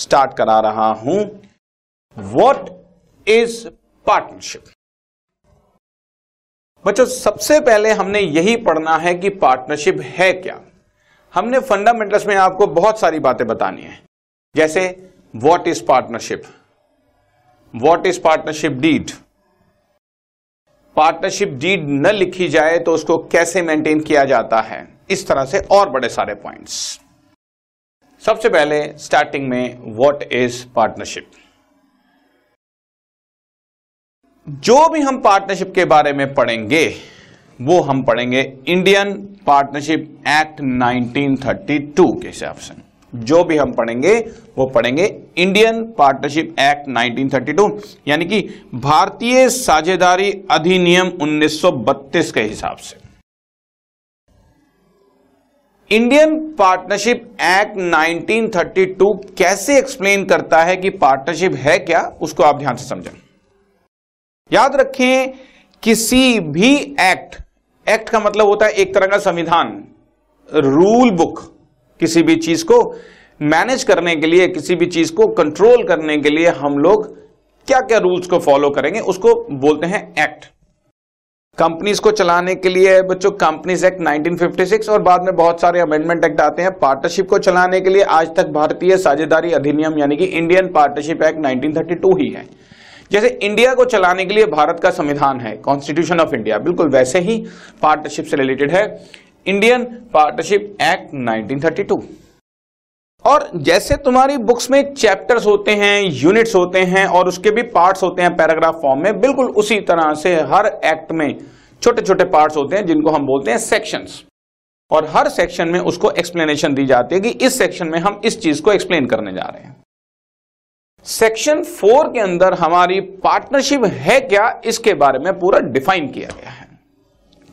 Start करा रहा हूँ। वॉट इज़ पार्टनरशिप बच्चों, सबसे पहले हमने यही पढ़ना है कि पार्टनरशिप है क्या। हमने फंडामेंटल्स में आपको बहुत सारी बातें बतानी है। जैसे what is partnership what is partnership deed partnership deed न लिखी जाए तो उसको कैसे मेंटेन किया जाता है? इस तरह से और बड़े सारे पॉइंट्स सबसे पहले स्टार्टिंग में व्हाट इज़ पार्टनरशिप जो भी हम पार्टनरशिप के बारे में पढ़ेंगे, वो हम पढ़ेंगे इंडियन पार्टनरशिप एक्ट 1932 के हिसाब से। जो भी हम पढ़ेंगे, वो पढ़ेंगे इंडियन पार्टनरशिप एक्ट 1932 यानी कि भारतीय साझेदारी अधिनियम 1932 के हिसाब से। इंडियन पार्टनरशिप एक्ट 1932 कैसे एक्सप्लेन करता है कि पार्टनरशिप है क्या? उसको आप ध्यान से समझें। याद रखें, किसी भी एक्ट एक्ट का मतलब होता है एक तरह का संविधान रूल बुक किसी भी चीज़ को मैनेज करने के लिए, किसी भी चीज़ को कंट्रोल करने के लिए हम लोग क्या क्या रूल्स को फॉलो करेंगे, उसको बोलते हैं एक्ट कंपनीज़ को चलाने के लिए बच्चों, कंपनीज़ एक्ट 1956 और बाद में बहुत सारे अमेंडमेंट एक्ट आते हैं। पार्टनरशिप को चलाने के लिए आज तक भारतीय साझेदारी अधिनियम, यानी कि इंडियन पार्टनरशिप एक्ट 1932 ही है। जैसे इंडिया को चलाने के लिए भारत का संविधान है कॉन्स्टिट्यूशन ऑफ़ इंडिया बिल्कुल वैसे ही पार्टनरशिप से रिलेटेड है। इंडियन पार्टनरशिप एक्ट 1932 और जैसे तुम्हारी बुक्स में चैप्टर्स होते हैं, यूनिट्स होते हैं और उसके भी पार्ट्स होते हैं पैराग्राफ फॉर्म में, बिल्कुल उसी तरह से हर एक्ट में छोटे छोटे पार्ट्स होते हैं जिनको हम बोलते हैं सेक्शंस और हर सेक्शन में उसको एक्सप्लेनेशन दी जाती है कि इस सेक्शन में हम इस चीज़ को एक्सप्लेन करने जा रहे हैं। सेक्शन फोर के अंदर हमारी पार्टनरशिप है क्या, इसके बारे में पूरा डिफाइन किया गया है।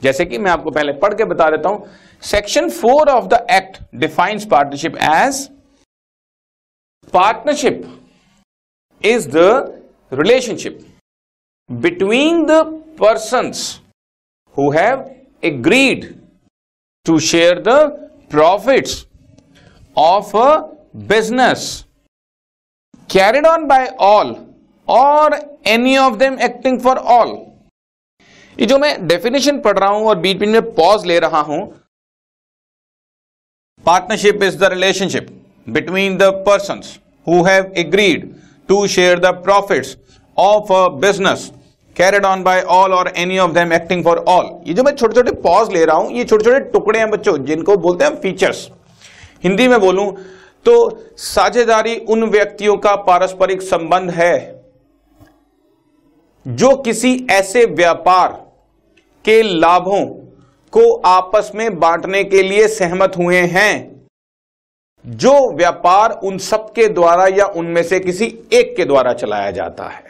जैसे कि मैं आपको पहले पढ़ के बता देता हूँ section four of the act defines partnership as partnership is the relationship between the person who have agreed to share the profits of a business carried on by all or any of them acting for all ये जो मैं definition पढ़ रहा हूँ और बीच बीच में pause ले रहा हूँ partnership is the relationship between the person who have agreed to share the profits of a business carried on by all or any of them acting for all ये जो मैं छोटे छोटे पॉज ले रहा हूँ, ये छोटे छोटे टुकड़े हैं बच्चों, जिनको बोलते हैं फीचर्स हिंदी में बोलूँ तो साझेदारी उन व्यक्तियों का पारस्परिक संबंध है जो किसी ऐसे व्यापार के लाभों को आपस में बांटने के लिए सहमत हुए हैं। जो व्यापार उन सबके द्वारा या उनमें से किसी एक के द्वारा चलाया जाता है।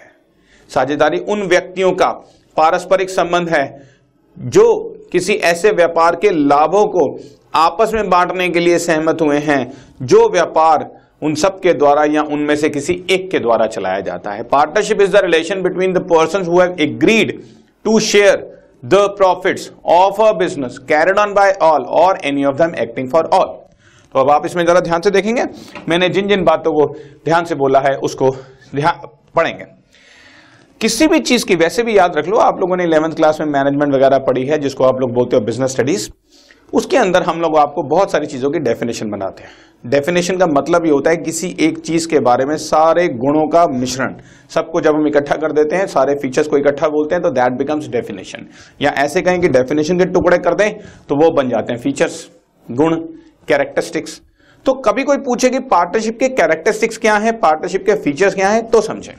साझेदारी उन व्यक्तियों का पारस्परिक संबंध है जो किसी ऐसे व्यापार के लाभों को आपस में बांटने के लिए सहमत हुए हैं, जो व्यापार उन सब के द्वारा या उनमें से किसी एक के द्वारा चलाया जाता है। Partnership is the relation between the person agreed to share the profits of a business carried on by all or any of them acting for all तो अब आप इसमें जरा ध्यान से देखेंगे। मैंने जिन जिन बातों को ध्यान से बोला है, उसको ध्यान पढ़ेंगे। किसी भी चीज़ की वैसे भी याद रख लो, आप लोगों ने इलेवंथ क्लास में मैनेजमेंट वगैरह पढ़ी है, जिसको आप लोग बोलते हो बिज़नेस स्टडीज़। उसके अंदर हम लोग आपको बहुत सारी चीज़ों की डेफिनेशन बनाते हैं। डेफिनेशन का मतलब ये होता है किसी एक चीज़ के बारे में सारे गुणों का मिश्रण। सबको जब हम इकट्ठा कर देते हैं, सारे फीचर्स को इकट्ठा बोलते हैं तो दैट बिकम्स डेफिनेशन या ऐसे कहें कि डेफिनेशन के टुकड़े कर दें तो वो बन जाते हैं फीचर्स, गुण। कैरेक्टरिस्टिक्स तो कभी कोई पूछे कि पार्टनरशिप के कैरेक्टरिस्टिक्स क्या है पार्टनरशिप के फीचर्स क्या है तो समझें।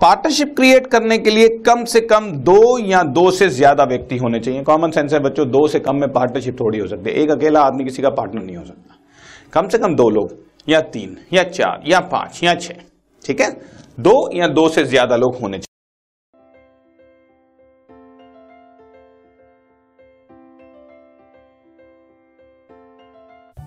पार्टनरशिप क्रिएट करने के लिए कम से कम दो या दो से ज़्यादा व्यक्ति होने चाहिए। कॉमन सेंस है बच्चों, दो से कम में पार्टनरशिप थोड़ी हो सकती है। एक अकेला आदमी किसी का पार्टनर नहीं हो सकता। कम से कम दो लोग, या तीन, या चार, या पाँच, या छह। ठीक है? दो या दो से ज़्यादा लोग होने